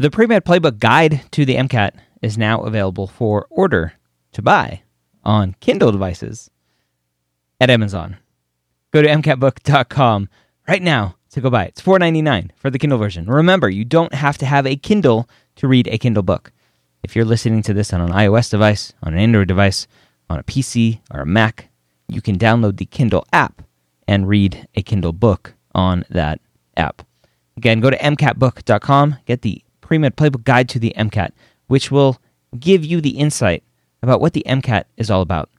The Pre-Med Playbook Guide to the MCAT is now available for order to buy on Kindle devices at Amazon. Go to mcatbook.com right now to go buy it. It's $4.99 for the Kindle version. Remember, you don't have to have a Kindle to read a Kindle book. If you're listening to this on an iOS device, on an Android device, on a PC, or a Mac, you can download the Kindle app and read a Kindle book on that app. Again, go to mcatbook.com, get the pre-med playbook guide to the MCAT, which will give you the insight about what the MCAT is all about,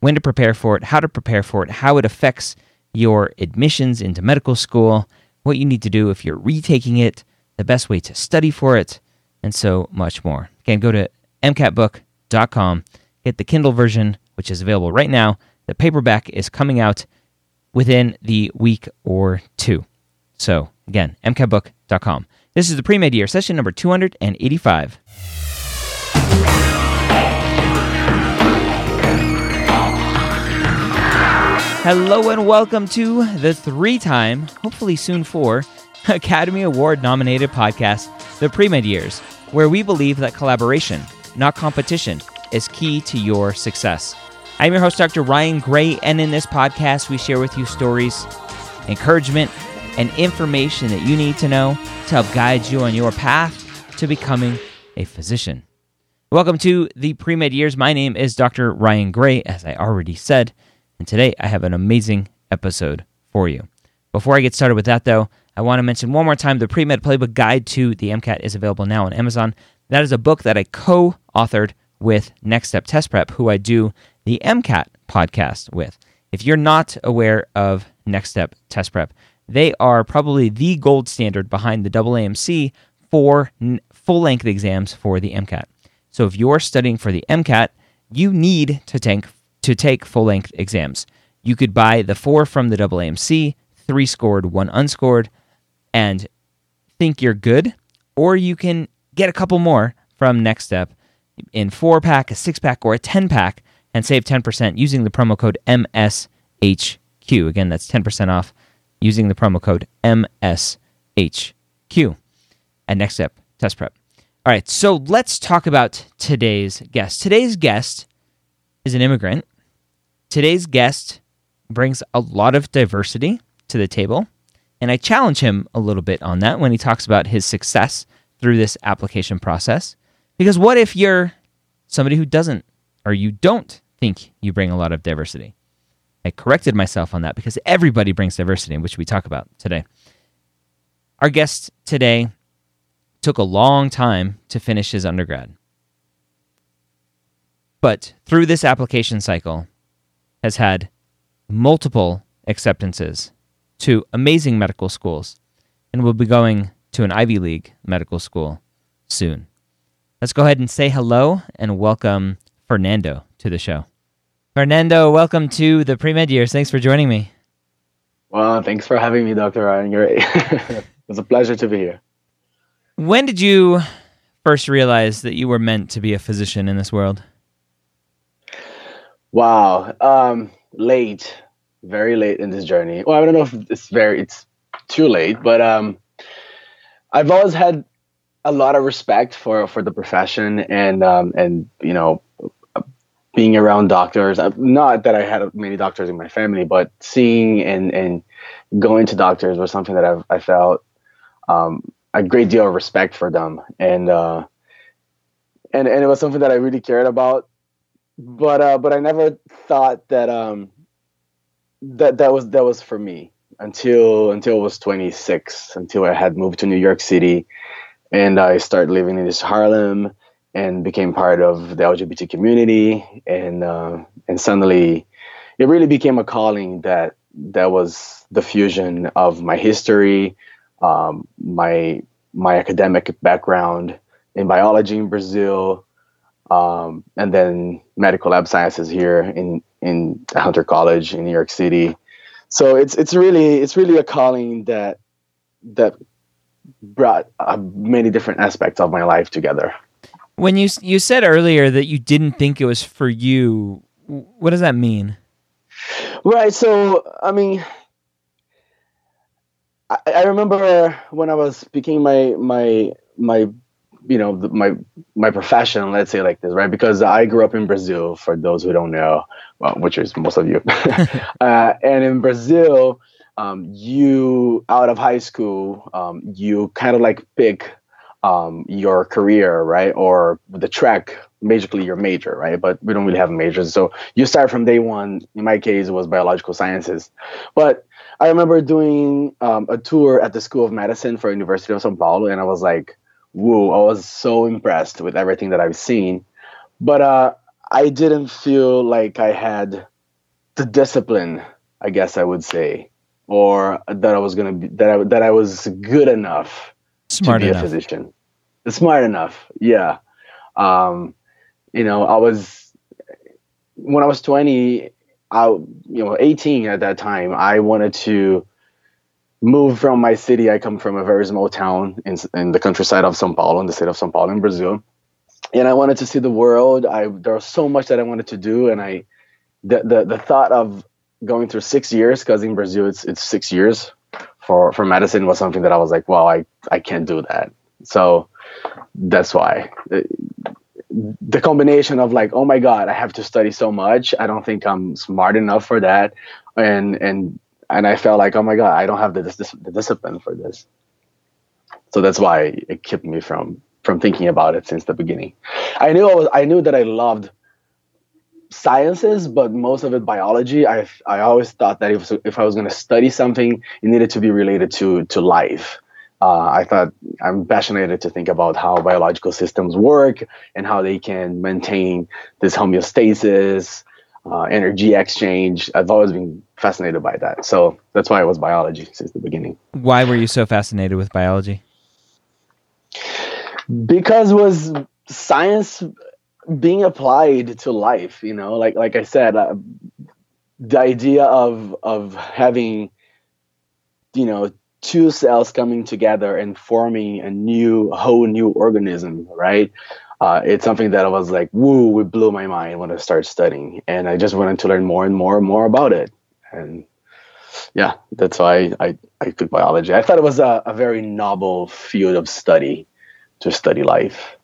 when to prepare for it, how to prepare for it, how it affects your admissions into medical school, what you need to do if you're retaking it, the best way to study for it, and so much more. Again, go to mcatbook.com, get the Kindle version, which is available right now. The paperback is coming out within the week or two. So, again, mcatbook.com. This is the pre med year, session number 285. Hello and welcome to the three time, hopefully soon four, Academy Award nominated podcast, The Pre Med Years, where we believe that collaboration, not competition, is key to your success. I'm your host, Dr. Ryan Gray, and in this podcast, we share with you stories, encouragement, and information that you need to know to help guide you on your path to becoming a physician. Welcome to the Pre Med Years. My name is Dr. Ryan Gray, as I already said. And today I have an amazing episode for you. Before I get started with that, though, I want to mention one more time the Pre Med Playbook Guide to the MCAT is available now on Amazon. That is a book that I co authored with Next Step Test Prep, who I do the MCAT podcast with. If you're not aware of Next Step Test Prep, they are probably the gold standard behind the AAMC for n- full length exams for the MCAT. So if you're studying for the MCAT, you need to take to take full length exams. You could buy the four from the AAMC, three scored, one unscored, and think you're good, or you can get a couple more from Next Step in four pack, a six pack, or a 10 pack and save 10% using the promo code MSHQ. Again, that's 10% off using the promo code MSHQ at Next Step Test Prep. All right, so let's talk about today's guest. Today's guest is an immigrant Today's guest brings a lot of diversity to the table, and I challenge him a little bit on that when he talks about his success through this application process. Because what if you're somebody who doesn't or you don't think you bring a lot of diversity? I corrected myself on that because everybody brings diversity, which we talk about today. Our guest today took a long time to finish his undergrad. But through this application cycle, has had multiple acceptances to amazing medical schools and will be going to an Ivy League medical school soon. Let's go ahead and say hello and welcome Fernando to the show. Fernando, welcome to the pre med years. Thanks for joining me. Well, thanks for having me, Dr. Ryan. It's a pleasure to be here. When did you first realize that you were meant to be a physician in this world? Wow. Um, late, very late in this journey. Well, I don't know if it's very, it's too late, but um, I've always had a lot of respect for for the profession and um, and you know being around doctors. Uh, not that I had many doctors in my family, but seeing and and going to doctors was something that I've, I felt um, a great deal of respect for them, and uh, and and it was something that I really cared about but uh, but I never thought that um that that was that was for me until until I was 26 until I had moved to New York City and I started living in this Harlem and became part of the LGBT community and uh, and suddenly it really became a calling that that was the fusion of my history um, my my academic background in biology in Brazil um, and then medical lab sciences here in in Hunter College in New York City. So it's it's really it's really a calling that that brought uh, many different aspects of my life together. When you you said earlier that you didn't think it was for you, what does that mean? Right. So I mean, I, I remember when I was picking my my my you know my my profession let's say like this right because i grew up in brazil for those who don't know well, which is most of you uh, and in brazil um, you out of high school um, you kind of like pick um, your career right or the track basically your major right but we don't really have majors so you start from day one in my case it was biological sciences but i remember doing um, a tour at the school of medicine for university of sao paulo and i was like whoa, I was so impressed with everything that I've seen. But uh, I didn't feel like I had the discipline, I guess I would say, or that I was gonna be that I that I was good enough Smart to be enough. a physician. Smart enough, yeah. Um, you know, I was when I was twenty, I you know eighteen at that time. I wanted to move from my city. I come from a very small town in, in the countryside of São Paulo, in the state of São Paulo in Brazil. And I wanted to see the world. I there was so much that I wanted to do, and I the the, the thought of going through six years because in Brazil it's it's six years for for medicine was something that I was like, well, I I can't do that. So that's why the combination of like, oh my god, I have to study so much. I don't think I'm smart enough for that, and and and I felt like, oh my god, I don't have the, the discipline for this. So that's why it kept me from from thinking about it since the beginning. I knew I was I knew that I loved sciences, but most of it biology. I I always thought that if if I was going to study something, it needed to be related to to life. Uh, I thought I'm passionate to think about how biological systems work and how they can maintain this homeostasis, uh, energy exchange. I've always been fascinated by that. So that's why it was biology since the beginning. Why were you so fascinated with biology? Because was science being applied to life, you know, like like I said, uh, the idea of of having you know two cells coming together and forming a new whole new organism, right? uh, it's something that I was like, woo, it blew my mind when I started studying. And I just wanted to learn more and more and more about it. And yeah, that's why I, I took biology. I thought it was a, a very novel field of study to study life.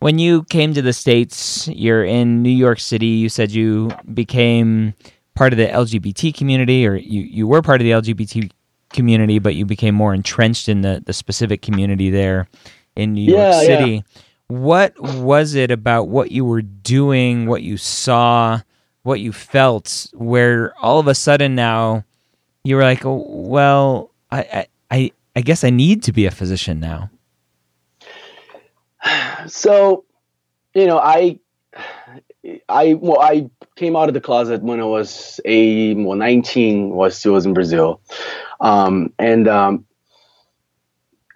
When you came to the States, you're in New York City. You said you became part of the LGBT community, or you, you were part of the LGBT community, but you became more entrenched in the, the specific community there in New York Yeah, yeah. City. What was it about what you were doing, what you saw, what you felt, where all of a sudden now you were like, oh, well, I, I, I guess I need to be a physician now. So, you know, I, I, well, I came out of the closet when I was a, well, 19 was still was in Brazil. Um, and, um,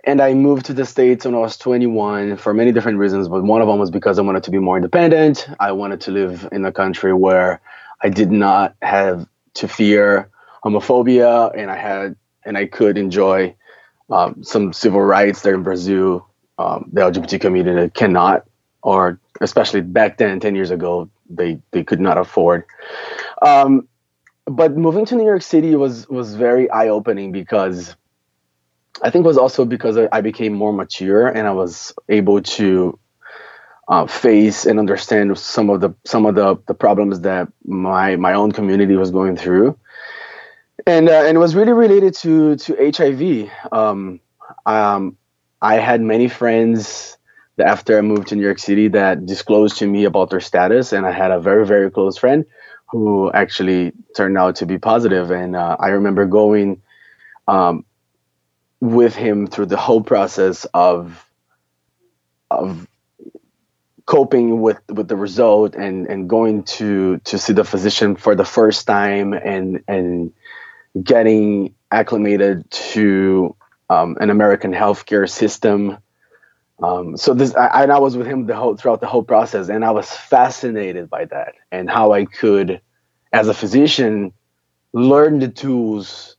and I moved to the States when I was 21 for many different reasons, but one of them was because I wanted to be more independent. I wanted to live in a country where I did not have to fear homophobia, and I had and I could enjoy um, some civil rights there in Brazil. Um, the LGBT community cannot, or especially back then, 10 years ago, they they could not afford. Um, but moving to New York City was was very eye opening because I think it was also because I, became more mature and I was able to uh, face and understand some of the some of the, the problems that my my own community was going through, and uh, and it was really related to to HIV. Um, um, I had many friends after I moved to New York City that disclosed to me about their status, and I had a very very close friend who actually turned out to be positive. and uh, I remember going. Um, with him through the whole process of of coping with with the result and and going to to see the physician for the first time and and getting acclimated to um, an American healthcare system. Um, so this, I, and I was with him the whole throughout the whole process, and I was fascinated by that and how I could, as a physician, learn the tools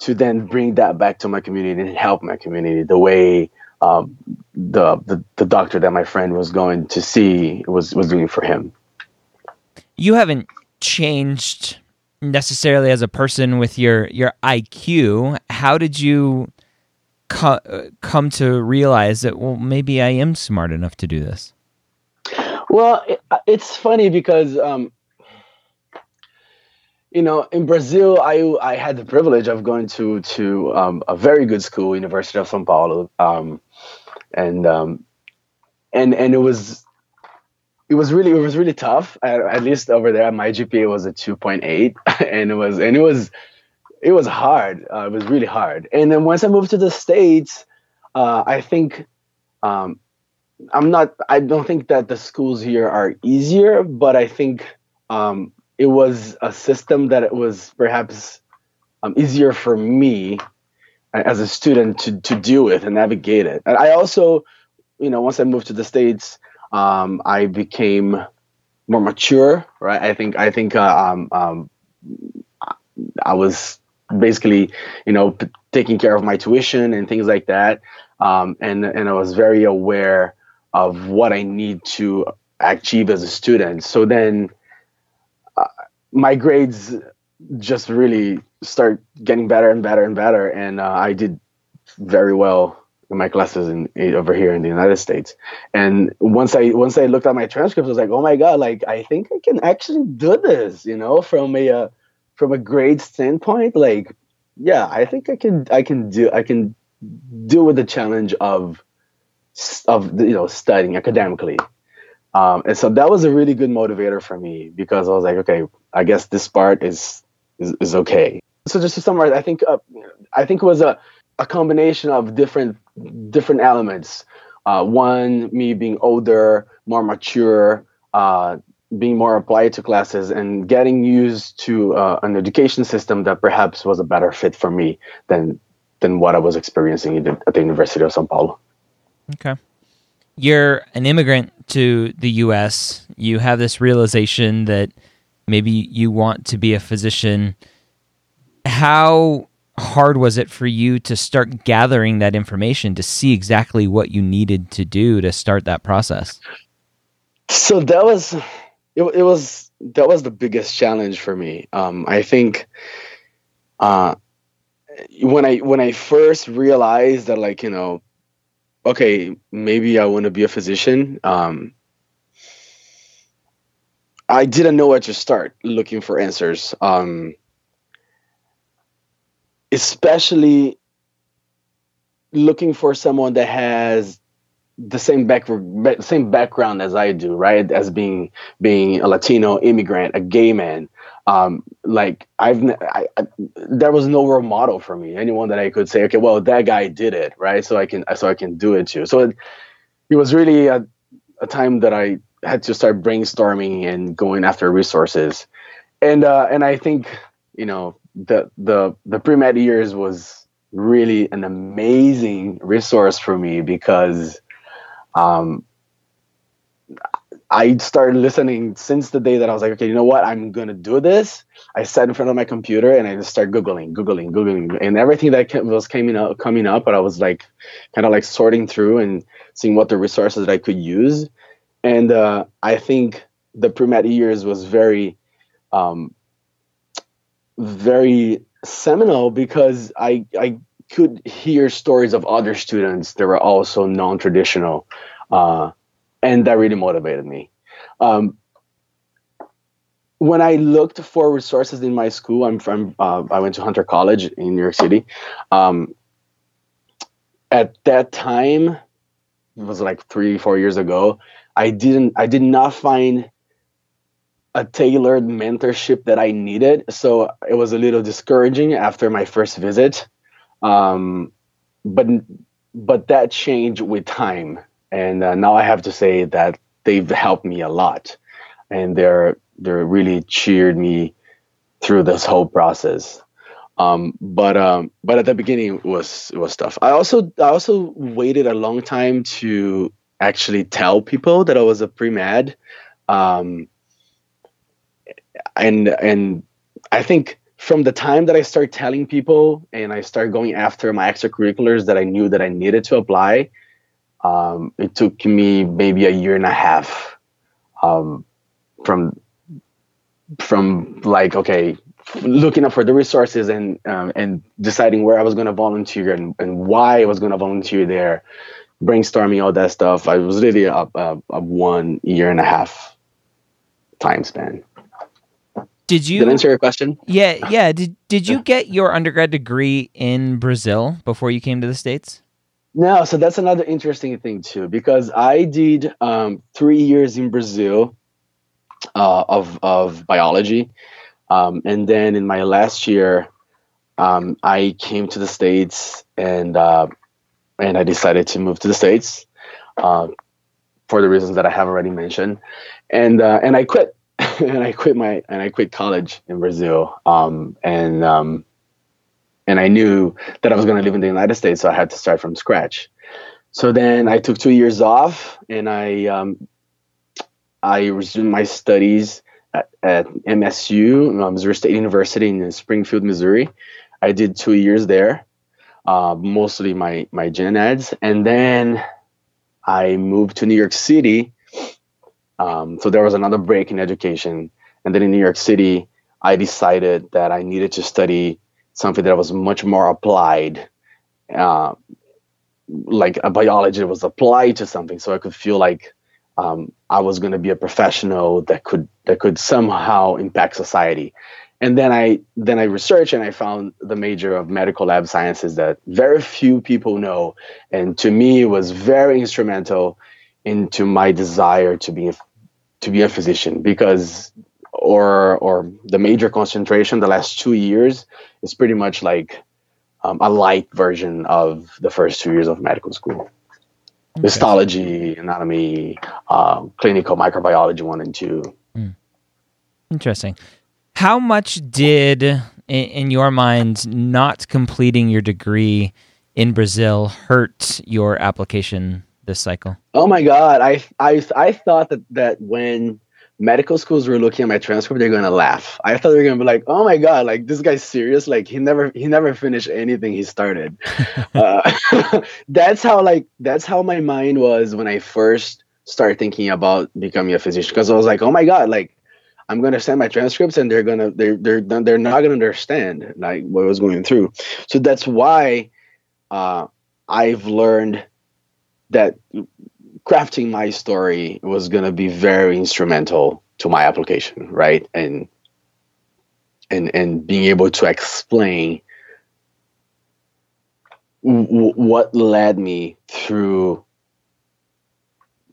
to then bring that back to my community and help my community the way um, the, the the doctor that my friend was going to see was was doing for him. You haven't changed necessarily as a person with your your IQ. How did you co- come to realize that well maybe I am smart enough to do this? Well, it, it's funny because um, you know in Brazil I I had the privilege of going to to um, a very good school, University of São Paulo, um, and um, and and it was it was really it was really tough. At, at least over there, my GPA was a two point eight, and it was and it was it was hard. Uh, it was really hard. And then once I moved to the states, uh, I think um, I'm not. I don't think that the schools here are easier, but I think um, it was a system that it was perhaps um, easier for me as a student to to deal with and navigate it. And I also, you know, once I moved to the states, um, I became more mature. Right. I think. I think. Uh, um, um, I was basically, you know, p- taking care of my tuition and things like that. Um, and and I was very aware of what I need to achieve as a student. So then, uh, my grades just really start getting better and better and better, and uh, I did very well in my classes in, in, over here in the United States. And once I once I looked at my transcripts, I was like, oh my god, like I think I can actually do this, you know, from a uh, from a grade standpoint, like yeah, I think I can I can do I can deal with the challenge of of you know studying academically. Um, and so that was a really good motivator for me because I was like, okay, I guess this part is is, is okay. So just to summarize, I think uh, I think it was a, a combination of different different elements. Uh, one, me being older, more mature, uh, being more applied to classes and getting used to uh, an education system that perhaps was a better fit for me than than what I was experiencing the, at the University of São Paulo. Okay. You're an immigrant to the US. You have this realization that maybe you want to be a physician. How hard was it for you to start gathering that information to see exactly what you needed to do to start that process? So that was it, it was that was the biggest challenge for me. Um, I think uh, when I when I first realized that like you know, okay, maybe I want to be a physician. Um, I didn't know where to start looking for answers. Um, especially looking for someone that has the same back same background as I do, right? As being being a Latino immigrant, a gay man. Um, like I've I, I, there was no role model for me. Anyone that I could say, okay, well, that guy did it, right? So I can so I can do it too. So it, it was really a, a time that I had to start brainstorming and going after resources, and uh, and I think you know the the the pre med years was really an amazing resource for me because um, I started listening since the day that I was like, okay, you know what? I'm gonna do this. I sat in front of my computer and I just started googling, googling, googling, and everything that was coming up, coming up. But I was like, kind of like sorting through and seeing what the resources that I could use. And uh, I think the pre-med years was very, um, very seminal because I I could hear stories of other students that were also non-traditional, uh, and that really motivated me. Um, when I looked for resources in my school, I'm from uh, I went to Hunter College in New York City. Um, at that time, it was like three, four years ago. I didn't, I did not find a tailored mentorship that I needed, so it was a little discouraging after my first visit. Um, but but that changed with time, and uh, now I have to say that they've helped me a lot, and they're they're really cheered me through this whole process. Um, but um, but at the beginning it was it was tough. I also I also waited a long time to actually tell people that I was a pre med, um, and and I think from the time that I started telling people and I started going after my extracurriculars that I knew that I needed to apply, um, it took me maybe a year and a half um, from from like okay looking up for the resources and um, and deciding where I was going to volunteer and, and why I was going to volunteer there, brainstorming all that stuff. I was really a, a, a one year and a half time span. Did you Did I answer your question? Yeah, yeah. Did did you get your undergrad degree in Brazil before you came to the states? No, so that's another interesting thing too, because I did um, three years in Brazil uh, of of biology, um, and then in my last year, um, I came to the states and uh, and I decided to move to the states uh, for the reasons that I have already mentioned, and uh, and I quit and I quit my and I quit college in Brazil, um, and um, and I knew that I was going to live in the United States, so I had to start from scratch. So then I took two years off, and I um, I resumed my studies at, at MSU, uh, Missouri State University in Springfield, Missouri. I did two years there, uh, mostly my my gen eds, and then I moved to New York City. Um, so there was another break in education, and then in New York City, I decided that I needed to study something that was much more applied, uh, like a biology was applied to something, so I could feel like um, I was going to be a professional that could that could somehow impact society. And then I then I researched and I found the major of medical lab sciences that very few people know, and to me it was very instrumental into my desire to be to be a physician because or or the major concentration the last two years is pretty much like um, a light version of the first two years of medical school okay. histology anatomy uh, clinical microbiology one and two mm. interesting how much did in, in your mind not completing your degree in brazil hurt your application this cycle oh my god i i, I thought that that when medical schools were looking at my transcript, they're gonna laugh. I thought they were gonna be like, "Oh my god, like this guy's serious. Like he never he never finished anything he started." uh, that's how like that's how my mind was when I first started thinking about becoming a physician because I was like, "Oh my god, like." I'm gonna send my transcripts and they're gonna they're they're they're not gonna understand like what I was going through. So that's why uh, I've learned that crafting my story was going to be very instrumental to my application right and and and being able to explain w- what led me through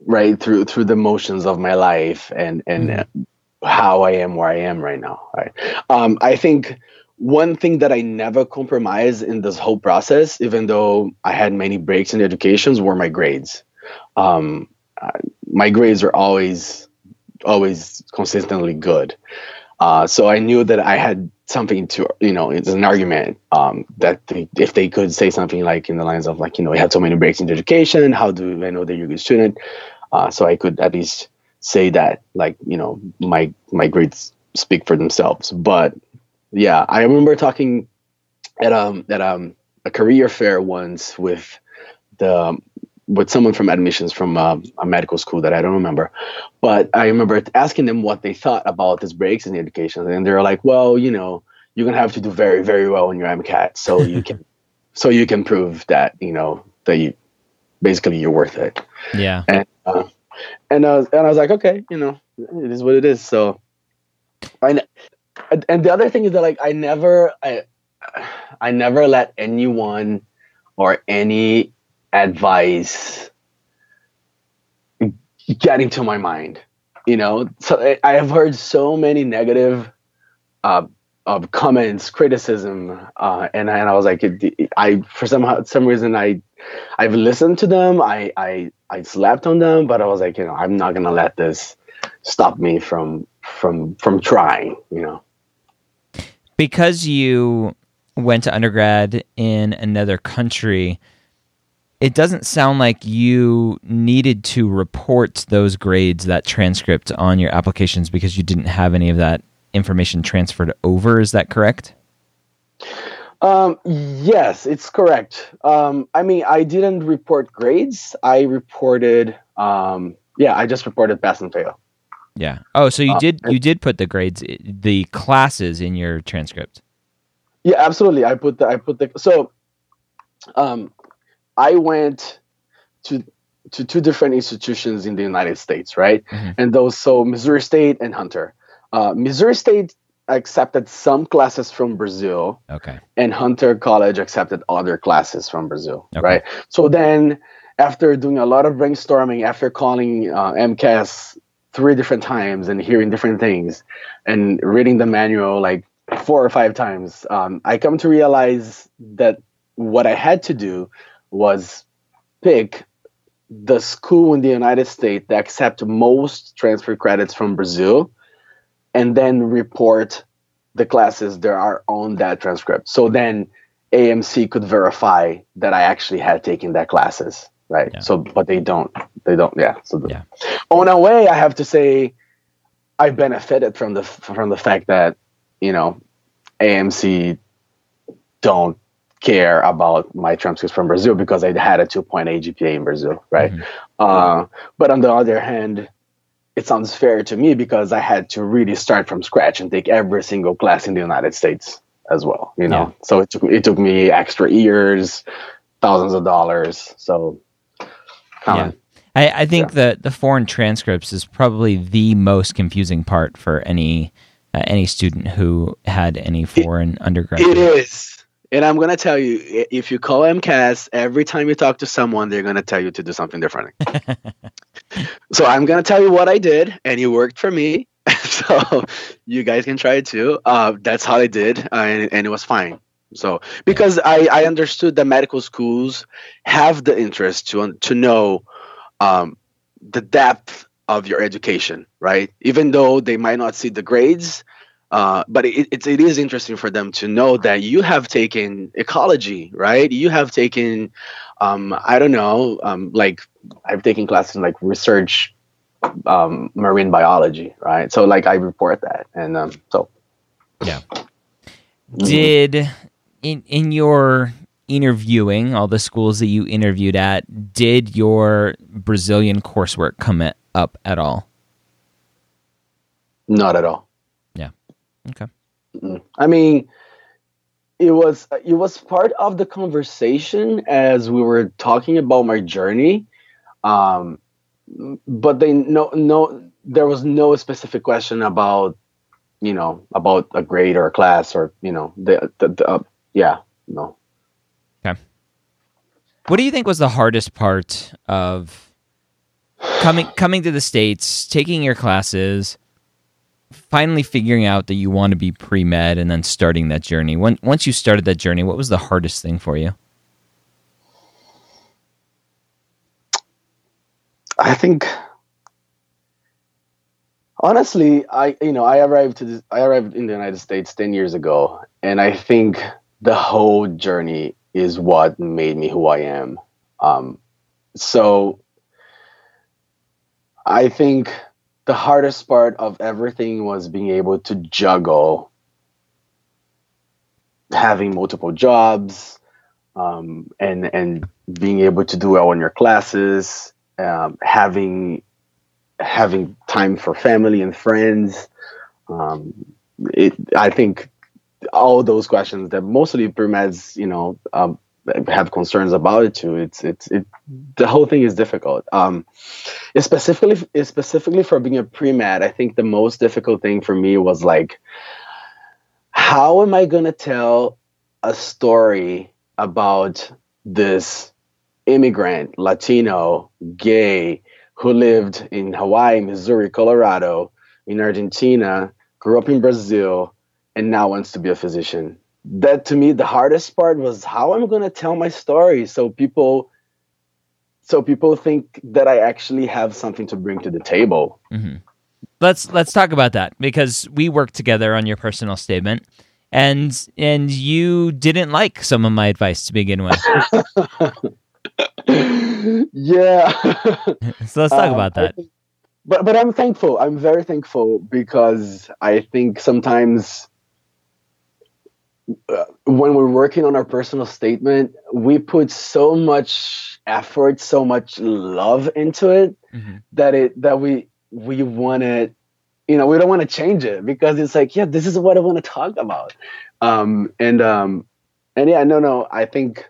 right through through the motions of my life and and mm-hmm. how I am where I am right now right um, I think one thing that I never compromised in this whole process even though I had many breaks in educations were my grades um, my grades are always always consistently good. Uh, so I knew that I had something to, you know, it's an argument um, that they, if they could say something like in the lines of like, you know, we had so many breaks in education. How do I know that you're a good student? Uh, so I could at least say that, like, you know, my my grades speak for themselves. But yeah, I remember talking at um at um a career fair once with the with someone from admissions from uh, a medical school that I don't remember, but I remember asking them what they thought about these breaks in education, and they're like, "Well, you know, you're gonna have to do very, very well in your MCAT, so you can, so you can prove that you know that you basically you're worth it." Yeah. And uh, and uh, and I was like, okay, you know, it is what it is. So, I and the other thing is that like I never I I never let anyone or any advice get into my mind you know? So i have heard so many negative uh, of comments criticism uh, and, and i was like i for some some reason i i've listened to them i i i slept on them but i was like you know i'm not gonna let this stop me from from from trying you know because you went to undergrad in another country it doesn't sound like you needed to report those grades, that transcript on your applications because you didn't have any of that information transferred over. Is that correct? Um, yes, it's correct. Um, I mean, I didn't report grades. I reported, um, yeah, I just reported pass and fail. Yeah. Oh, so you Uh, did you did put the grades, the classes in your transcript. Yeah, absolutely. I put the I put the so um I went to to two different institutions in the United States, right? Mhm. And those so Missouri State and Hunter. Uh, Missouri State accepted some classes from Brazil, Okay. and Hunter College accepted other classes from Brazil, Okay. right? So then, after doing a lot of brainstorming, after calling uh, AMCAS three different times and hearing different things, and reading the manual like four or five times, um, I come to realize that what I had to do was pick the school in the United States that accept most transfer credits from Brazil, and then report the classes there are on that transcript. So then AMC could verify that I actually had taken that classes, right? Yeah. So, but they don't. They don't. Yeah. So, the, Yeah. on a way, I have to say, I benefited from the from the fact that you know AMC don't care about my transcripts from Brazil because I had a 2.8 GPA in Brazil, right? Mhm. Uh, but on the other hand, it sounds fair to me because I had to really start from scratch and take every single class in the United States as well. You know, Yeah. so it took it took me extra years, thousands of dollars. So, Yeah. I, I think that the foreign transcripts is probably the most confusing part for any uh, any student who had any foreign undergraduate. It is. And I'm going to tell you, if you call AMCAS, every time you talk to someone, they're going to tell you to do something different. so I'm going to tell you what I did, and it worked for me. so you guys can try it too. Uh, that's how I did, uh, and, and it was fine. So because I, I understood that medical schools have the interest to to know um, the depth of your education, right? Even though they might not see the grades, uh, but it, it, it is interesting for them to know that you have taken ecology, right? You have taken, um, I don't know, um, like I've taken classes in like research, um, marine biology, right? So like I report that, and um, so yeah. Did in in your interviewing all the schools that you interviewed at, did your Brazilian coursework come at, up at all? not at all. Yeah. Okay. I mean, it was it was part of the conversation as we were talking about my journey, um, but they no no there was no specific question about you know about a grade or a class or you know the, the, the uh, yeah no Okay. What do you think was the hardest part of coming coming to the states, taking your classes, finally figuring out that you want to be pre med, and then starting that journey? When, once you started that journey, what was the hardest thing for you? I think honestly, I you know I arrived to this, I arrived in the United States ten years ago, and I think the whole journey is what made me who I am. Um, so I think the hardest part of everything was being able to juggle having multiple jobs um, and and being able to do well in your classes um, having having time for family and friends. Um, it, I think all those questions that mostly pre-meds, you know, um, have concerns about it too. It's it's it. The whole thing is difficult. Um, specifically specifically for being a pre-med, I think the most difficult thing for me was like, how am I gonna tell a story about this immigrant, Latino, gay, who lived in Hawaii, Missouri, Colorado, in Argentina, grew up in Brazil, and now wants to be a physician. That to me, the hardest part was how I'm going to tell my story so people, so people think that I actually have something to bring to the table. hmm Let's let's talk about that because we worked together on your personal statement, and and you didn't like some of my advice to begin with. yeah. so let's talk Um, about that. think- but but I'm thankful. I'm very thankful because I think sometimes when we're working on our personal statement, we put so much effort, so much love into it Mhm. that it that we we want it you know we don't want to change it because it's like yeah this is what i want to talk about um and um and yeah no no i think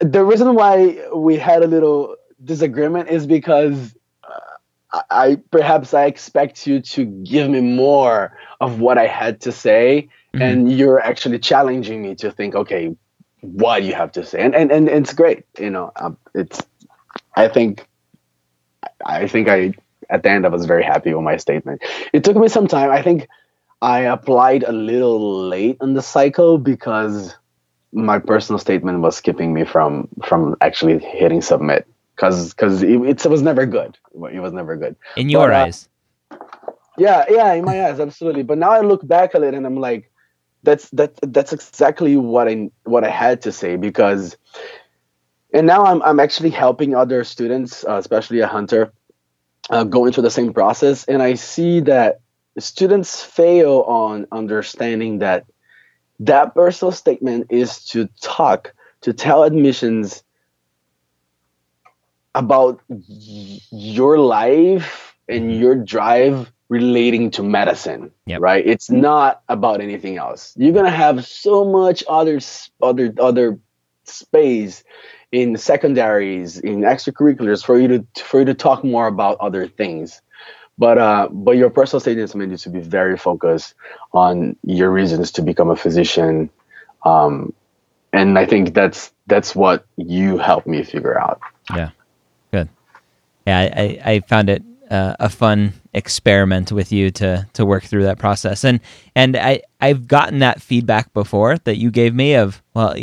the reason why we had a little disagreement is because uh, I perhaps I expect you to give me more of what I had to say, mm-hmm. and you're actually challenging me to think, okay, what do you have to say? And and and it's great, you know. Um, it's I think I think I at the end I was very happy with my statement. It took me some time. I think I applied a little late in the cycle because my personal statement was skipping me from from actually hitting submit because because it, it, was never good. It was never good in your but, uh, eyes. Yeah, yeah, in my eyes, absolutely. But now I look back at it and I'm like, that's that that's exactly what I what I had to say because, and now I'm I'm actually helping other students, uh, especially a hunter, uh, going through the same process, and I see that students fail on understanding that that personal statement is to talk, to tell admissions about your life and mm-hmm. your drive relating to medicine yep. right it's not about anything else you're gonna have so much other other other space in secondaries in extracurriculars for you to for you to talk more about other things but uh, but your personal statements need to be very focused on your reasons to become a physician, um, and I think that's that's what you helped me figure out. Yeah. Yeah, I I found it uh, a fun experiment with you to to work through that process, and and I I've gotten that feedback before that you gave me of well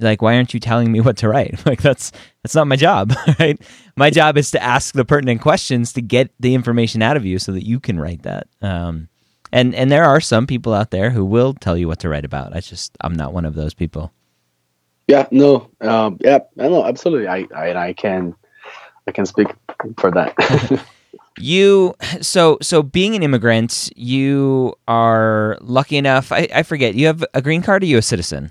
like why aren't you telling me what to write? Like that's that's not my job right? My job is to ask the pertinent questions to get the information out of you so that you can write that. Um, and and there are some people out there who will tell you what to write about. I just i'm not one of those people. Yeah no um, yeah no absolutely. I i, I can i can speak for that you so so being an immigrant you are lucky enough I, I forget you have a green card or you a citizen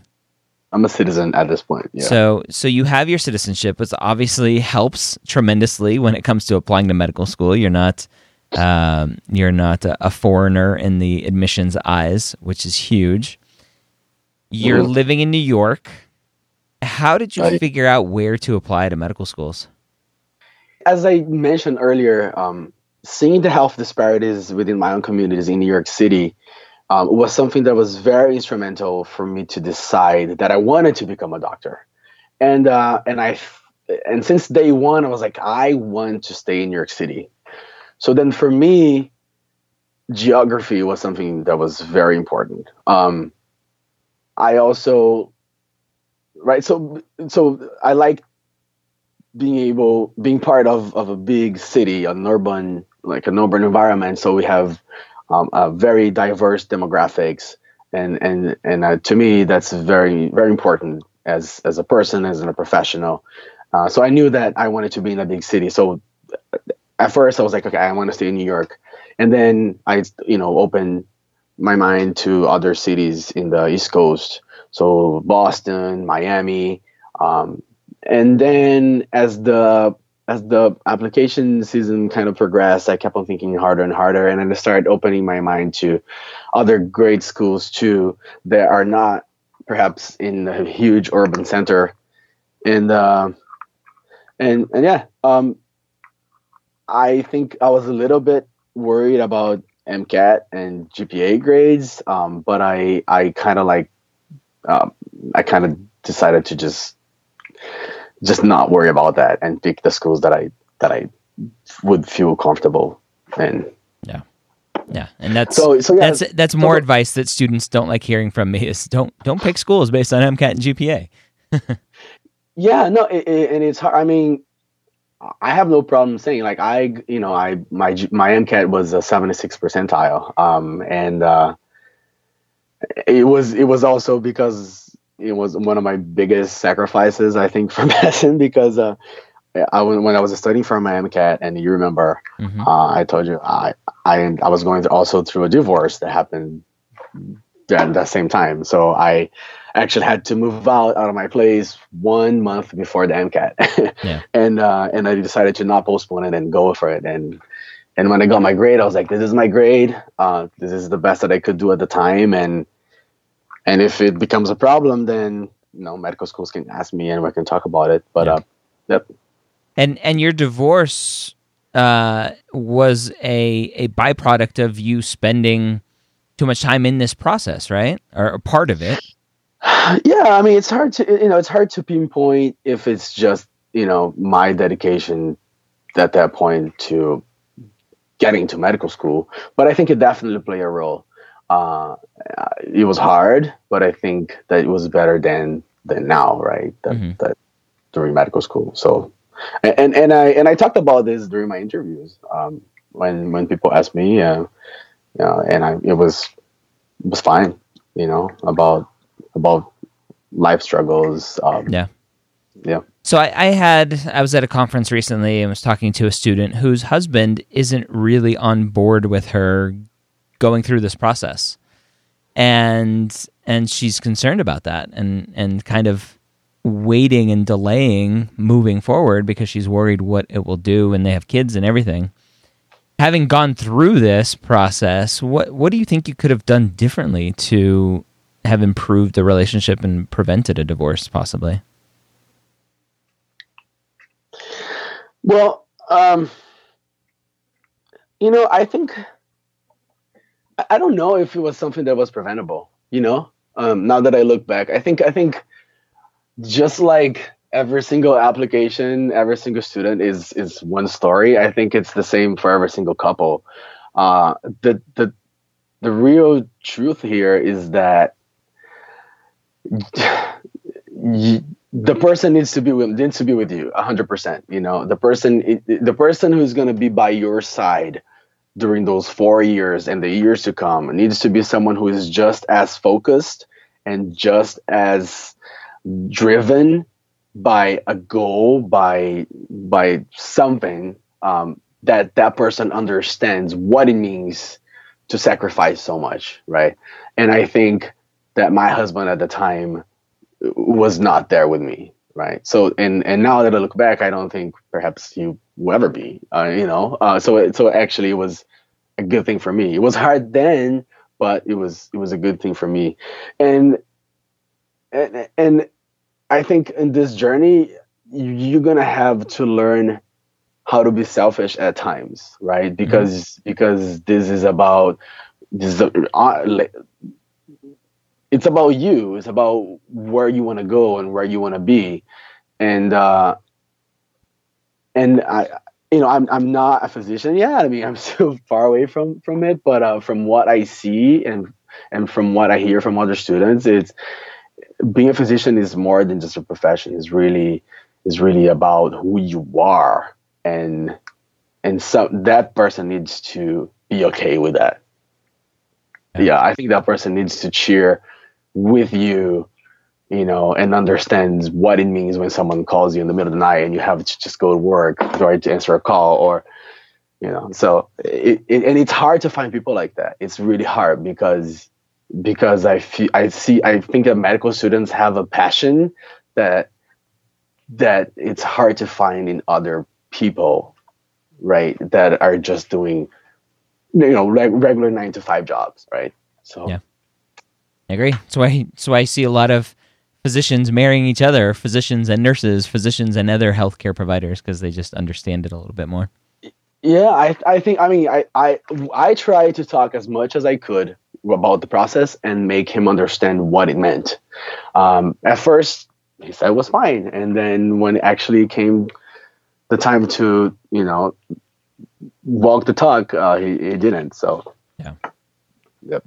I'm a citizen at this point. Yeah. So, so you have your citizenship, which obviously helps tremendously when it comes to applying to medical school. You're not, um, you're not a, a, foreigner in the admissions eyes, which is huge. You're mm-hmm. living in New York. How did you I, figure out where to apply to medical schools? As I mentioned earlier, um, seeing the health disparities within my own communities in New York City um, was something that was very instrumental for me to decide that I wanted to become a doctor. And uh, and I and since day one, I was like, I want to stay in New York City. So then for me, geography was something that was very important. Um, I also, right, so so I like being able being part of of a big city, an urban like an urban environment. So we have um, uh, very diverse demographics, and and and uh, to me that's very very important as as a person as a professional. Uh, so I knew that I wanted to be in a big city. So uh, at first I was like, okay, I want to stay in New York, and then I you know opened my mind to other cities in the East Coast, so Boston, Miami, um, and then as the as the application season kind of progressed, I kept on thinking harder and harder, and then I started opening my mind to other great schools too that are not perhaps in a huge urban center, and uh, and and yeah, um, I think I was a little bit worried about MCAT and GPA grades, um, but I I kind of like um, I kind of decided to just just not worry about that and pick the schools that I that I would feel comfortable in. Yeah. Yeah, and that's so, so yeah, that's that's more so, advice that students don't like hearing from me is don't don't pick schools based on MCAT and GPA. yeah, no, it, it, and it's hard. I mean, I have no problem saying like I, you know, I my my MCAT was a seventy six percentile, um, and uh, it was it was also because it was one of my biggest sacrifices, I think, for medicine because uh, I when I was studying for my MCAT, and you remember, mm-hmm. uh, I told you I I I was going to also through a divorce that happened at that same time. So I actually had to move out out of my place one month before the MCAT, yeah. and uh, and I decided to not postpone it and go for it. And and when I got my grade, I was like, this is my grade. Uh, this is the best that I could do at the time, and and if it becomes a problem, then you know medical schools can ask me and we can talk about it. But yeah. uh, yep. And and your divorce uh, was a a byproduct of you spending too much time in this process, right? Or, or part of it. Yeah, I mean, it's hard to you know, it's hard to pinpoint if it's just you know my dedication at that point to getting to medical school, but I think it definitely played a role. Uh, it was hard, but I think that it was better than than now, right? That, mm-hmm. that during medical school. So, and and I and I talked about this during my interviews um, when when people asked me, uh, you know, and I it was it was fine, you know, about about life struggles. Um, yeah, yeah. So I, I, had I was at a conference recently and was talking to a student whose husband isn't really on board with her going through this process, and and she's concerned about that and and kind of waiting and delaying moving forward because she's worried what it will do and they have kids and everything. Having gone through this process, what what do you think you could have done differently to have improved the relationship and prevented a divorce possibly? Well, um, you know, I think I don't know if it was something that was preventable. You know, um, now that I look back, I think I think just like every single application, every single student is is one story. I think it's the same for every single couple. Uh, the the the real truth here is that the person needs to be with needs to be with you 100% you know the person the person who's going to be by your side during those 4 years and the years to come needs to be someone who is just as focused and just as driven by a goal by by something um, that that person understands what it means to sacrifice so much right? And i think that my husband at the time was not there with me right? So and and now that i look back i don't think perhaps he will ever be uh, you know? Uh, so it, so actually it was a good thing for me. It was hard then but it was it was a good thing for me. And and, and i think in this journey you're gonna have to learn how to be selfish at times right? Because mm-hmm. because this is about this is uh, it's about you. It's about where you want to go and where you want to be, and uh, and I, you know, I'm I'm not a physician yet. I mean, I'm still far away from from it, but uh, from what I see and and from what I hear from other students, it's being a physician is more than just a profession. It's really is really about who you are, and and so that person needs to be okay with that. Yeah, I think that person needs to cheer with you you know, and understands what it means when someone calls you in the middle of the night and you have to just go to work, right, to answer a call, or, you know, so it, it, and it's hard to find people like that. It's really hard because because I feel I see I think that medical students have a passion that that it's hard to find in other people, right, that are just doing, you know, like regular nine to five jobs, right? So yeah. I agree. So I so I see a lot of physicians marrying each other, physicians and nurses, physicians and other healthcare providers because they just understand it a little bit more. Yeah, I I think I mean I I I try to talk as much as I could about the process and make him understand what it meant. Um, at first, he said it was fine, and then when it actually came the time to you know walk the talk, uh, he, he didn't. So yeah, yep.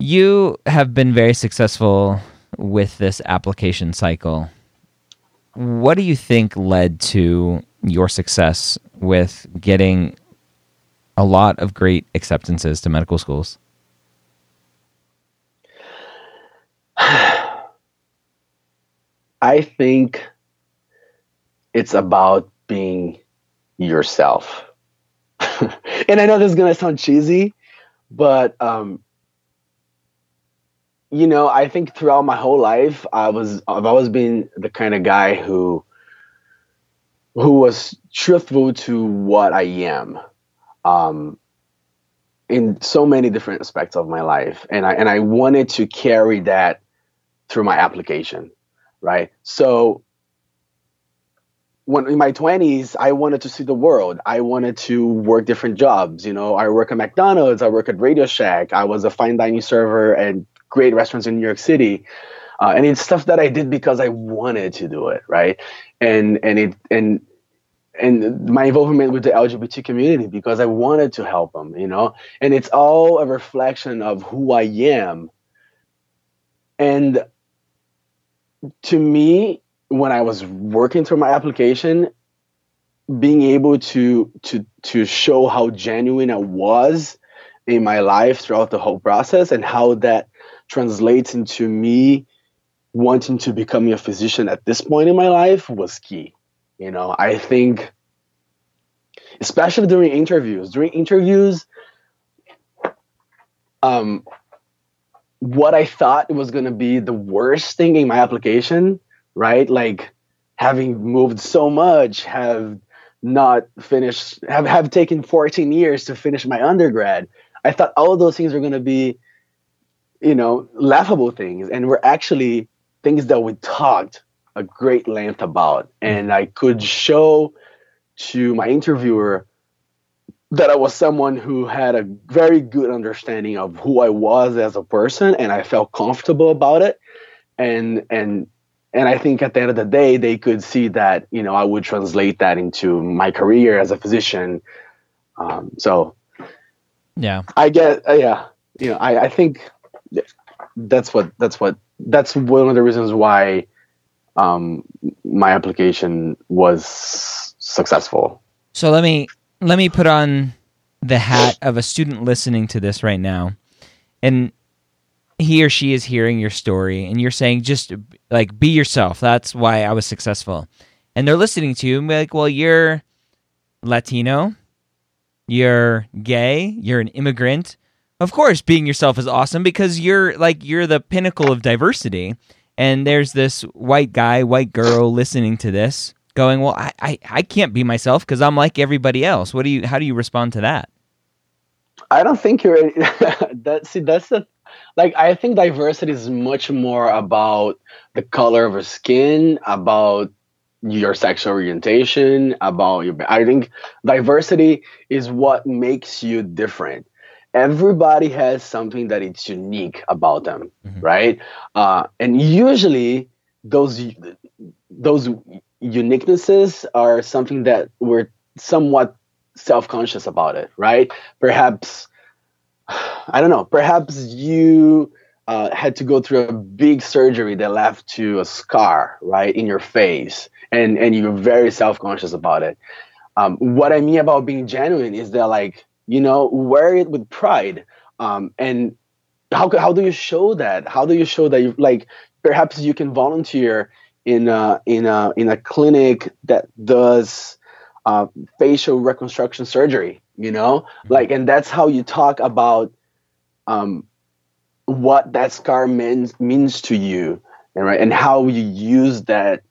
You have been very successful with this application cycle. What do you think led to your success with getting a lot of great acceptances to medical schools? I think it's about being yourself. and I know this is going to sound cheesy, but um, you know, I think throughout my whole life, I was I've always been the kind of guy who who was truthful to what I am. Um, in so many different aspects of my life. And i and i wanted to carry that through my application right? So when in my 20s i wanted to see the world. I wanted to work different jobs you know? I work at mcdonald's i work at radio shack. I was a fine dining server at great restaurants in new york city uh, and it's stuff that i did because i wanted to do it right and and it and and my involvement with the LGBT community because I wanted to help them, you know, and it's all a reflection of who I am. And to me, when I was working through my application, being able to to to show how genuine I was in my life throughout the whole process and how that translates into me wanting to become a physician at this point in my life was key you know, I think, especially during interviews, during interviews, um, what I thought was going to be the worst thing in my application, right? Like having moved so much, have not finished, have, have taken 14 years to finish my undergrad. I thought all of those things were going to be, you know, laughable things. And were actually things that we talked a great length about. And I could show to my interviewer that I was someone who had a very good understanding of who I was as a person and I felt comfortable about it. And and and I think at the end of the day they could see that, you know, I would translate that into my career as a physician. Um, so yeah. I get uh, yeah, you know, I, I think that's what that's what that's one of the reasons why um, my application was successful. So let me let me put on the hat of a student listening to this right now, and he or she is hearing your story, and you're saying just like be yourself. That's why I was successful, and they're listening to you and be like, well, you're Latino, you're gay, you're an immigrant. Of course, being yourself is awesome because you're like you're the pinnacle of diversity and there's this white guy, white girl listening to this, going, "Well, I I, I can't be myself because I'm like everybody else." What do you? How do you respond to that? I don't think you're. that see, that's the like. I think diversity is much more about the color of your skin, about your sexual orientation, about your. I think diversity is what makes you different everybody has something that is unique about them, mm-hmm. right? Uh, and usually those those uniquenesses are something that we're somewhat self-conscious about it, right? Perhaps I don't know. Perhaps you uh, had to go through a big surgery that left to a scar, right, in your face, and and you're very self-conscious about it. Um, what I mean about being genuine is that like you know wear it with pride. Um, and how, how do you show that? How do you show that you like perhaps you can volunteer in a in a in a clinic that does uh, facial reconstruction surgery you know? Mm-hmm. like and that's how you talk about um, what that scar means means to you and right? And how you use that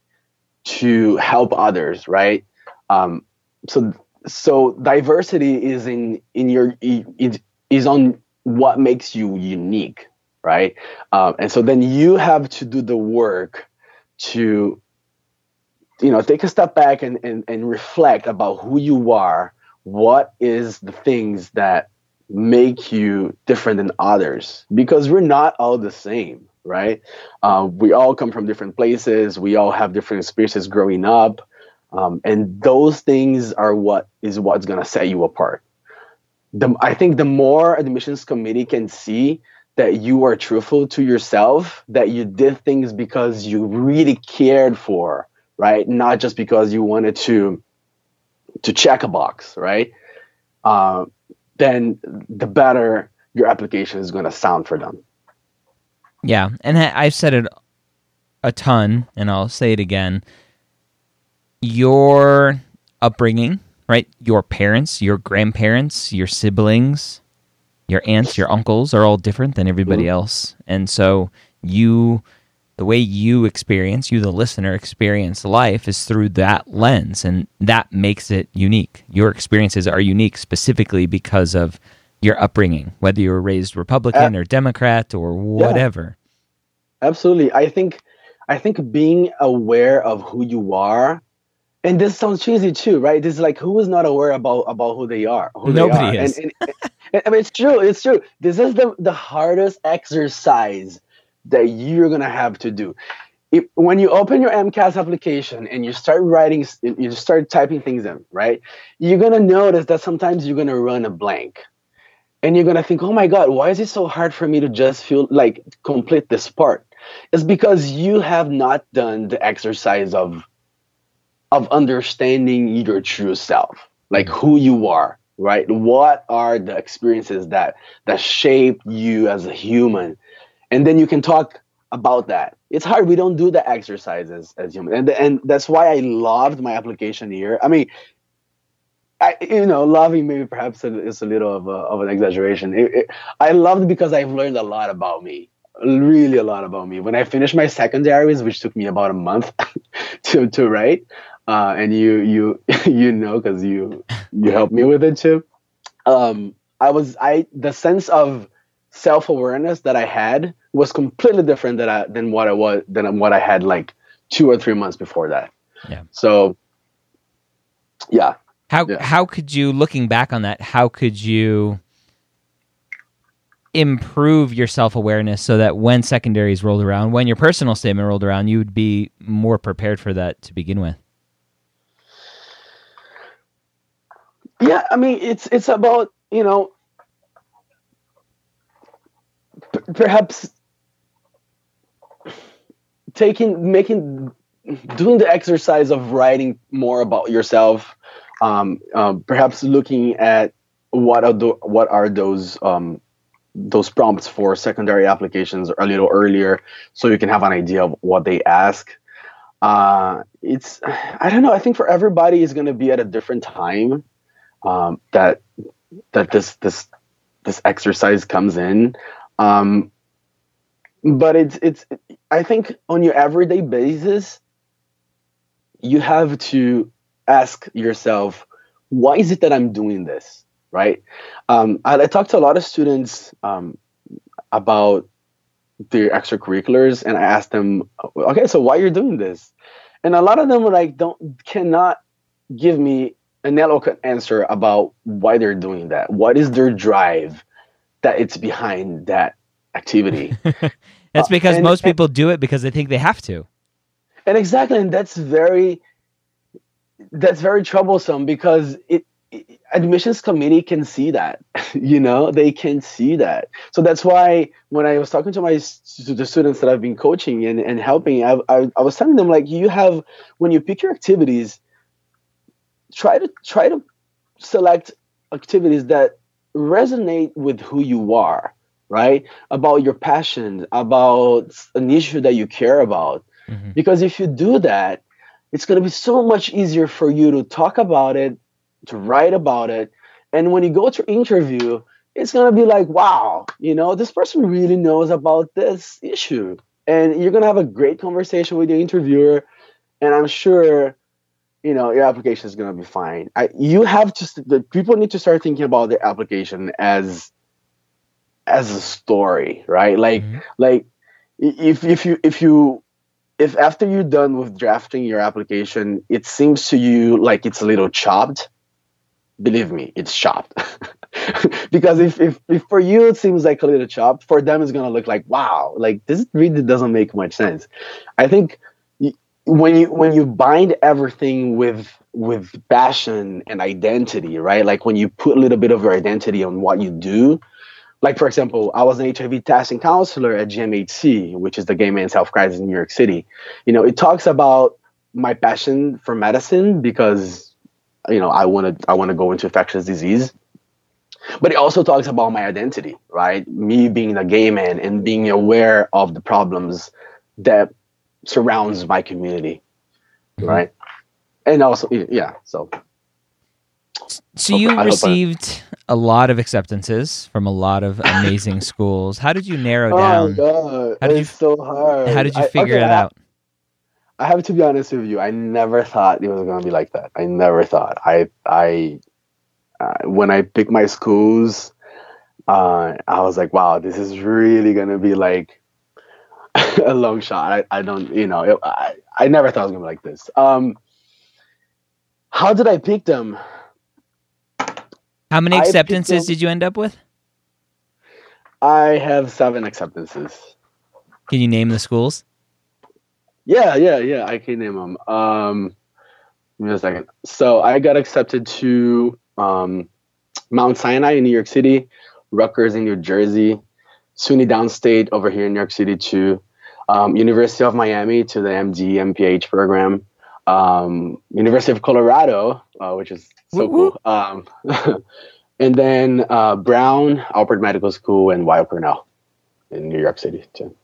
to help others right? Um, so so diversity is in in your it is on what makes you unique right? Um, and so then you have to do the work to you know take a step back and, and and reflect about who you are what is the things that make you different than others because we're not all the same right? Uh, we all come from different places. We all have different experiences growing up um, and those things are what is what's going to set you apart. The, I think the more admissions committee can see that you are truthful to yourself, that you did things because you really cared for, right? Not just because you wanted to to check a box, right? Uh, then the better your application is going to sound for them. Yeah, and I've said it a ton, and I'll say it again your upbringing, right? Your parents, your grandparents, your siblings, your aunts, your uncles are all different than everybody mm-hmm. else. And so you the way you experience, you the listener experience life is through that lens and that makes it unique. Your experiences are unique specifically because of your upbringing, whether you were raised Republican uh, or Democrat or whatever. Yeah. Absolutely. I think I think being aware of who you are and this sounds cheesy too, right? This is like who is not aware about about who they are? Who Nobody they are. is. And, and, and, I mean, it's true. It's true. This is the the hardest exercise that you're gonna have to do. If, when you open your AMCAS application and you start writing, you start typing things in, right? You're gonna notice that sometimes you're gonna run a blank, and you're gonna think, "Oh my God, why is it so hard for me to just feel like complete this part?" It's because you have not done the exercise of of understanding your true self, like mm-hmm. who you are, right? What are the experiences that that shape you as a human? And then you can talk about that. It's hard. We don't do the exercises as humans, and and that's why I loved my application here. I mean, I, you know, loving maybe perhaps is a little of, a, of an exaggeration. It, it, I loved because I've learned a lot about me, really a lot about me. When I finished my secondaries, which took me about a month to to write, uh, and you you you know because you you helped me with it too. Um, I was I the sense of self awareness that I had was completely different than I, than what I was than what I had like two or three months before that. Yeah. So, yeah. How yeah. how could you looking back on that? How could you improve your self awareness so that when secondaries rolled around, when your personal statement rolled around, you would be more prepared for that to begin with? Yeah, I mean, it's it's about you know p- perhaps taking making doing the exercise of writing more about yourself um, um, perhaps looking at what are the, what are those um, those prompts for secondary applications a little earlier so you can have an idea of what they ask. Uh, it's i don't know i think for everybody is going to be at a different time um, that that this this this exercise comes in. Um, but it's it's I think on your everyday basis, you have to ask yourself, why is it that I'm doing this? Right? Um, I, I talk to a lot of students um, about their extracurriculars, and I ask them, okay, so why you're doing this? And a lot of them were like don't cannot give me an eloquent answer about why they're doing that. What is their drive that it's behind that activity? that's because uh, and, most people do it because they think they have to. And exactly, and that's very that's very troublesome because it, it admissions committee can see that you know they can see that so that's why when i was talking to my to the students that i've been coaching and, and helping I, I, I was telling them like you have when you pick your activities try to try to select activities that resonate with who you are right? About your passion about an issue that you care about. Mm-hmm. because if you do that it's going to be so much easier for you to talk about it to write about it. And when you go to interview it's going to be like wow you know this person really knows about this issue. And you're going to have a great conversation with the interviewer. And i'm sure you know your application is going to be fine. I, you have to the people need to start thinking about their application as as a story right? Like mm-hmm. like if if you if you if after you're done with drafting your application it seems to you like it's a little chopped believe me it's chopped. Because if, if if for you it seems like a little chopped for them it's going to look like wow like this really doesn't make much sense. I think when you when you bind everything with with passion and identity, right? Like when you put a little bit of your identity on what you do. Like for example, I was an HIV testing counselor at GMHC, which is the Gay Men's Health Crisis in New York City. You know, it talks about my passion for medicine because you know I want to I want to go into infectious disease. But it also talks about my identity, right? Me being a gay man and being aware of the problems that surrounds my community, mm-hmm. right? And also, yeah. So So you received a lot of acceptances from a lot of amazing schools. How did you narrow down? Oh god, How did it's you- so hard. How did you I- figure okay, it I- out? I have to be honest with you. I never thought it was gonna be like that. I never thought. I I uh, when I picked my schools, uh, I was like, wow, this is really gonna be like a long shot. I, I don't, you know, it, I I never thought it was gonna be like this. Um, how did I pick them? How many acceptances did you end up with? I have seven acceptances. Can you name the schools? Yeah, yeah, yeah. I can name them. Um, give me a second. So I got accepted to um, Mount Sinai in New York City, Rutgers in New Jersey, SUNY Downstate over here in New York City to um, University of Miami to the MD MPH program, um, University of Colorado, uh, which is so Woo woo. cool. Um, and then uh, Brown, Alpert Medical School, and Weill Cornell in New York City too.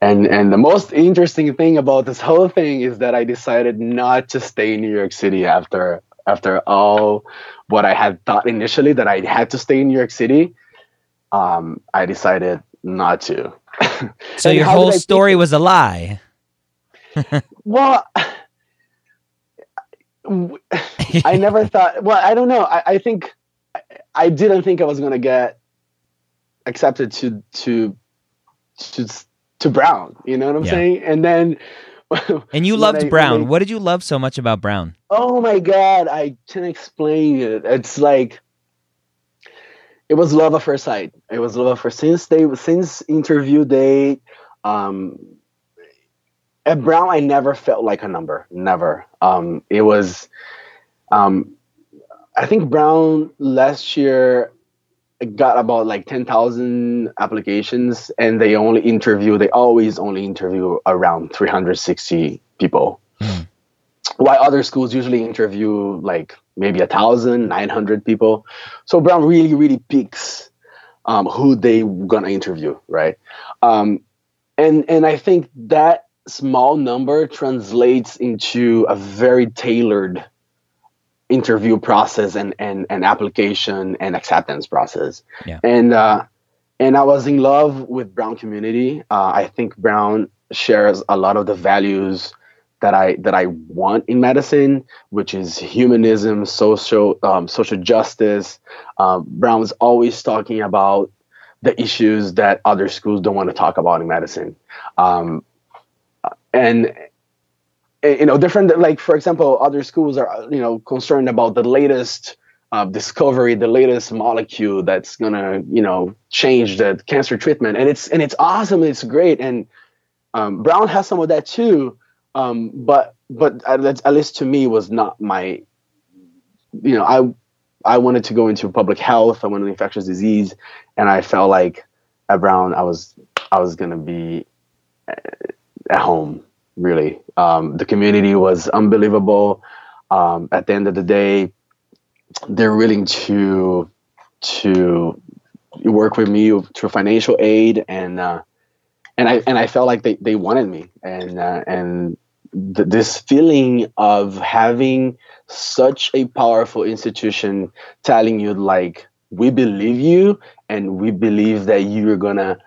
And and the most interesting thing about this whole thing is that I decided not to stay in New York City after after all what I had thought initially that I had to stay in New York City. Um, I decided not to. So your whole story was a lie. Well, I never thought. Well, I don't know. I, I think I didn't think I was gonna get accepted to to to to Brown. You know what I'm Yeah. saying? And then. And you loved I- Brown. I- What did you love so much about Brown? Oh my god, I can't explain it. It's like it was love at first sight. It was love at first since they since interview day. Um, at Brown, I never felt like a number. Never. Um, it was. Um, I think Brown last year got about like ten thousand applications, and they only interview. They always only interview around three hundred sixty people Hmm. While other schools usually interview like maybe a thousand, nine hundred people. So Brown really, really picks um, who they gonna interview, right? Um, and and I think that small number translates into a very tailored interview process and and, and application and acceptance process. Yeah. And uh, and I was in love with Brown community. Uh, I think Brown shares a lot of the values that I that I want in medicine, which is humanism, social um, social justice. Um, Brown's always talking about the issues that other schools don't want to talk about in medicine, um, and eh, you know different like for example, other schools are you know concerned about the latest. Uh, discovery, the latest molecule that's gonna, you know, change the cancer treatment, and it's and it's awesome, it's great, and um, Brown has some of that too um, but but at, at least to me was not my you know i i wanted to go into public health. I wanted infectious disease. And i felt like at brown i was i was to be uh, at home really. Um, the community was unbelievable. Um, at the end of the day they're willing to to work with me through financial aid and uh, and I and I felt like they, they wanted me. And uh, and th- this feeling of having such a powerful institution telling you like we believe you and we believe that you're gonna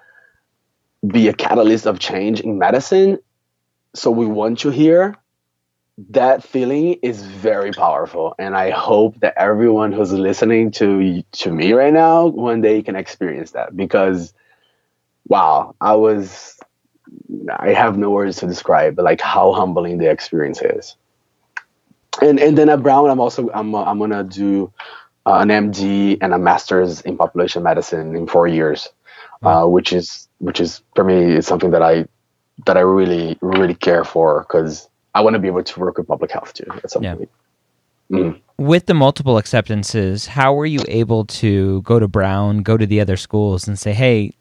be a catalyst of change in medicine. So we want you here. That feeling is very powerful. And i hope that everyone who's listening to to me right now one day can experience that. Because wow i was i have no words to describe like how humbling the experience is and and then at brown i'm also i'm, I'm gonna do uh, an md and a master's in population medicine in four years uh, which is which is for me is something that i that i really really care for because i want to be able to work with public health too at some Yeah. point Mhm. With the multiple acceptances, how were you able to go to Brown, go to the other schools, and say, "Hey,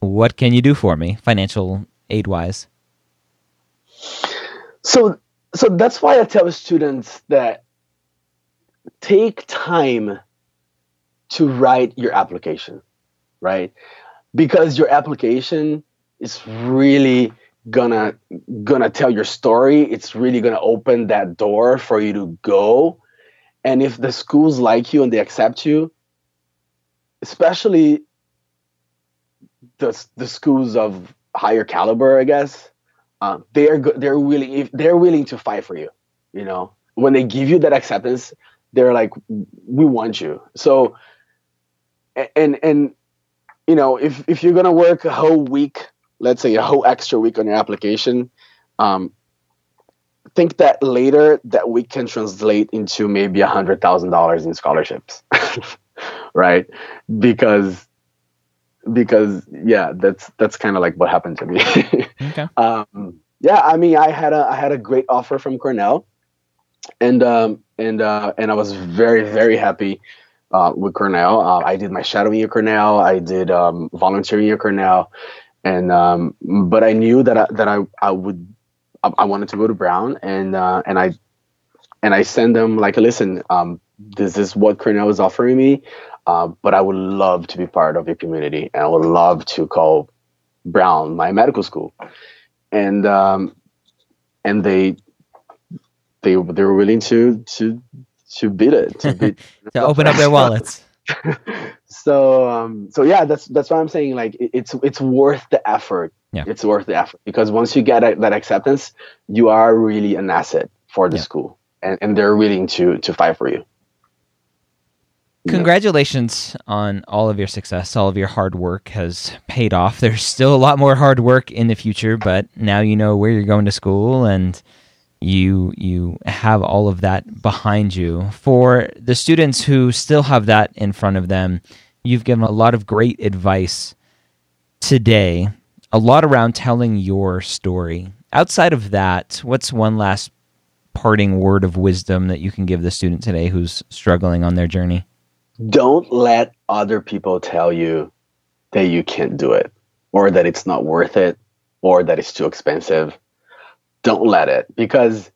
what can you do for me, financial aid wise?" so so that's why i tell students that take time to write your application right? Because your application is really gonna gonna tell your story. It's really gonna open that door for you to go. And if the schools like you and they accept you, especially the the schools of higher caliber, I guess, uh, they are they're willing if they're willing to fight for you. You know, when they give you that acceptance, they're like, we want you. So, and and you know, if if you're gonna work a whole week, let's say a whole extra week on your application, um, think that later that week can translate into maybe a hundred thousand dollars in scholarships, right? Because because yeah, that's that's kind of like what happened to me. okay. Um, yeah, I mean, I had a I had a great offer from Cornell, and um, and uh, and I was very very happy uh, with Cornell. Uh, I did my shadowing at Cornell. I did um, volunteering at Cornell, and um, but I knew that I, that I I would I, I wanted to go to Brown, and uh, and I and I send them like, listen, um, this is what Cornell is offering me, uh, but I would love to be part of your community, and I would love to call Brown my medical school, and um, and they they they were willing to to to beat it to, beat to open up their wallets. so um, so yeah, that's that's why I'm saying like it, it's it's worth the effort. Yeah. It's worth the effort because once you get a, that acceptance, you are really an asset for the yeah. school, and, and they're willing to to fight for you. Congratulations on all of your success. All of your hard work has paid off. There's still a lot more hard work in the future, but now you know where you're going to school and you you have all of that behind you. For the students who still have that in front of them, you've given a lot of great advice today, a lot around telling your story. Outside of that, what's one last parting word of wisdom that you can give the student today who's struggling on their journey? Don't let other people tell you that you can't do it or that it's not worth it or that it's too expensive don't let it because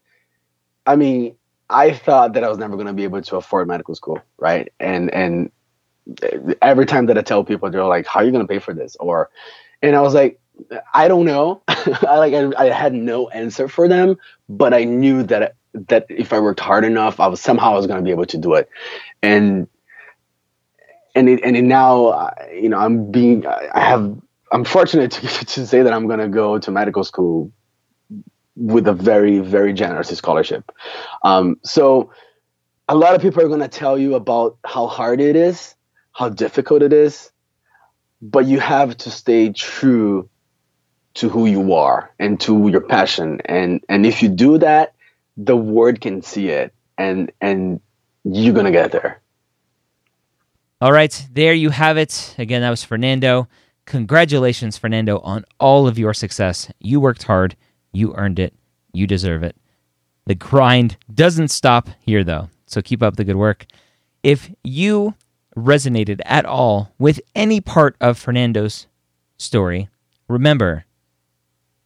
I mean, I thought that I was never going to be able to afford medical school, right? And and every time that I tell people, they're like, "How are you going to pay for this?" Or, and I was like, "I don't know." I like I, I, had no answer for them, but I knew that that if I worked hard enough, I was somehow I was going to be able to do it, and and it, and it now, you know, I'm being I have I'm fortunate to, to say that I'm going to go to medical school with a very very generous scholarship. Um, so a lot of people are going to tell you about how hard it is, how difficult it is, but you have to stay true to who you are and to your passion. And and if you do that, the world can see it, and and you're gonna get there. All right, there you have it. Again, that was Fernando. Congratulations, Fernando, on all of your success. You worked hard you earned it. You deserve it. The grind doesn't stop here, though. So keep up the good work. If you resonated at all with any part of Fernando's story, remember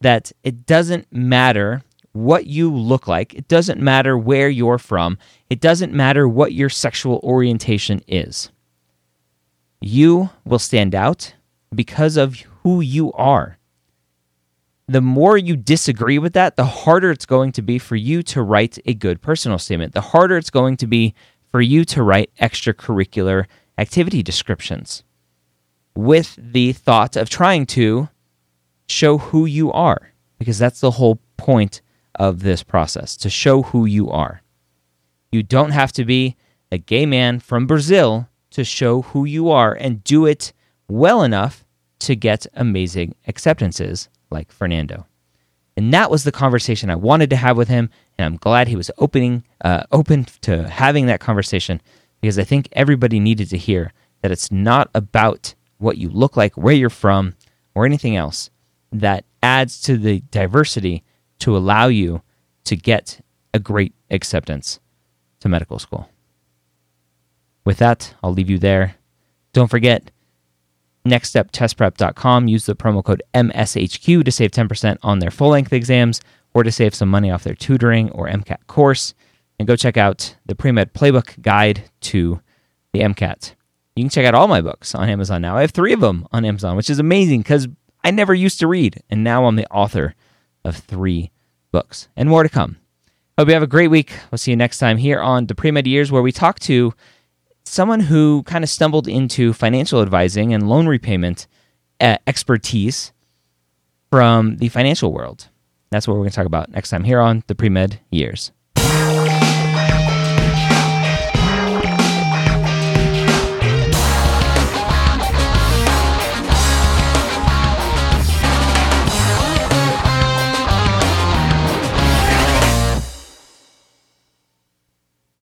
that it doesn't matter what you look like, it doesn't matter where you're from, it doesn't matter what your sexual orientation is. You will stand out because of who you are the more you disagree with that, the harder it's going to be for you to write a good personal statement. The harder it's going to be for you to write extracurricular activity descriptions with the thought of trying to show who you are, because that's the whole point of this process to show who you are. You don't have to be a gay man from Brazil to show who you are and do it well enough to get amazing acceptances like Fernando. And that was the conversation I wanted to have with him, and I'm glad he was opening uh, open to having that conversation because I think everybody needed to hear that it's not about what you look like, where you're from, or anything else that adds to the diversity to allow you to get a great acceptance to medical school. With that, I'll leave you there. Don't forget, nextsteptestprep.com. Use the promo code MSHQ to save 10% on their full length exams or to save some money off their tutoring or MCAT course. And go check out the pre med playbook guide to the MCAT. You can check out all my books on Amazon now. I have three of them on Amazon, which is amazing because I never used to read. And now I'm the author of three books and more to come. Hope you have a great week. We'll see you next time here on the Pre Med Years, where we talk to someone who kind of stumbled into financial advising and loan repayment uh, expertise from the financial world. That's what we're going to talk about next time here on the Pre Med Years.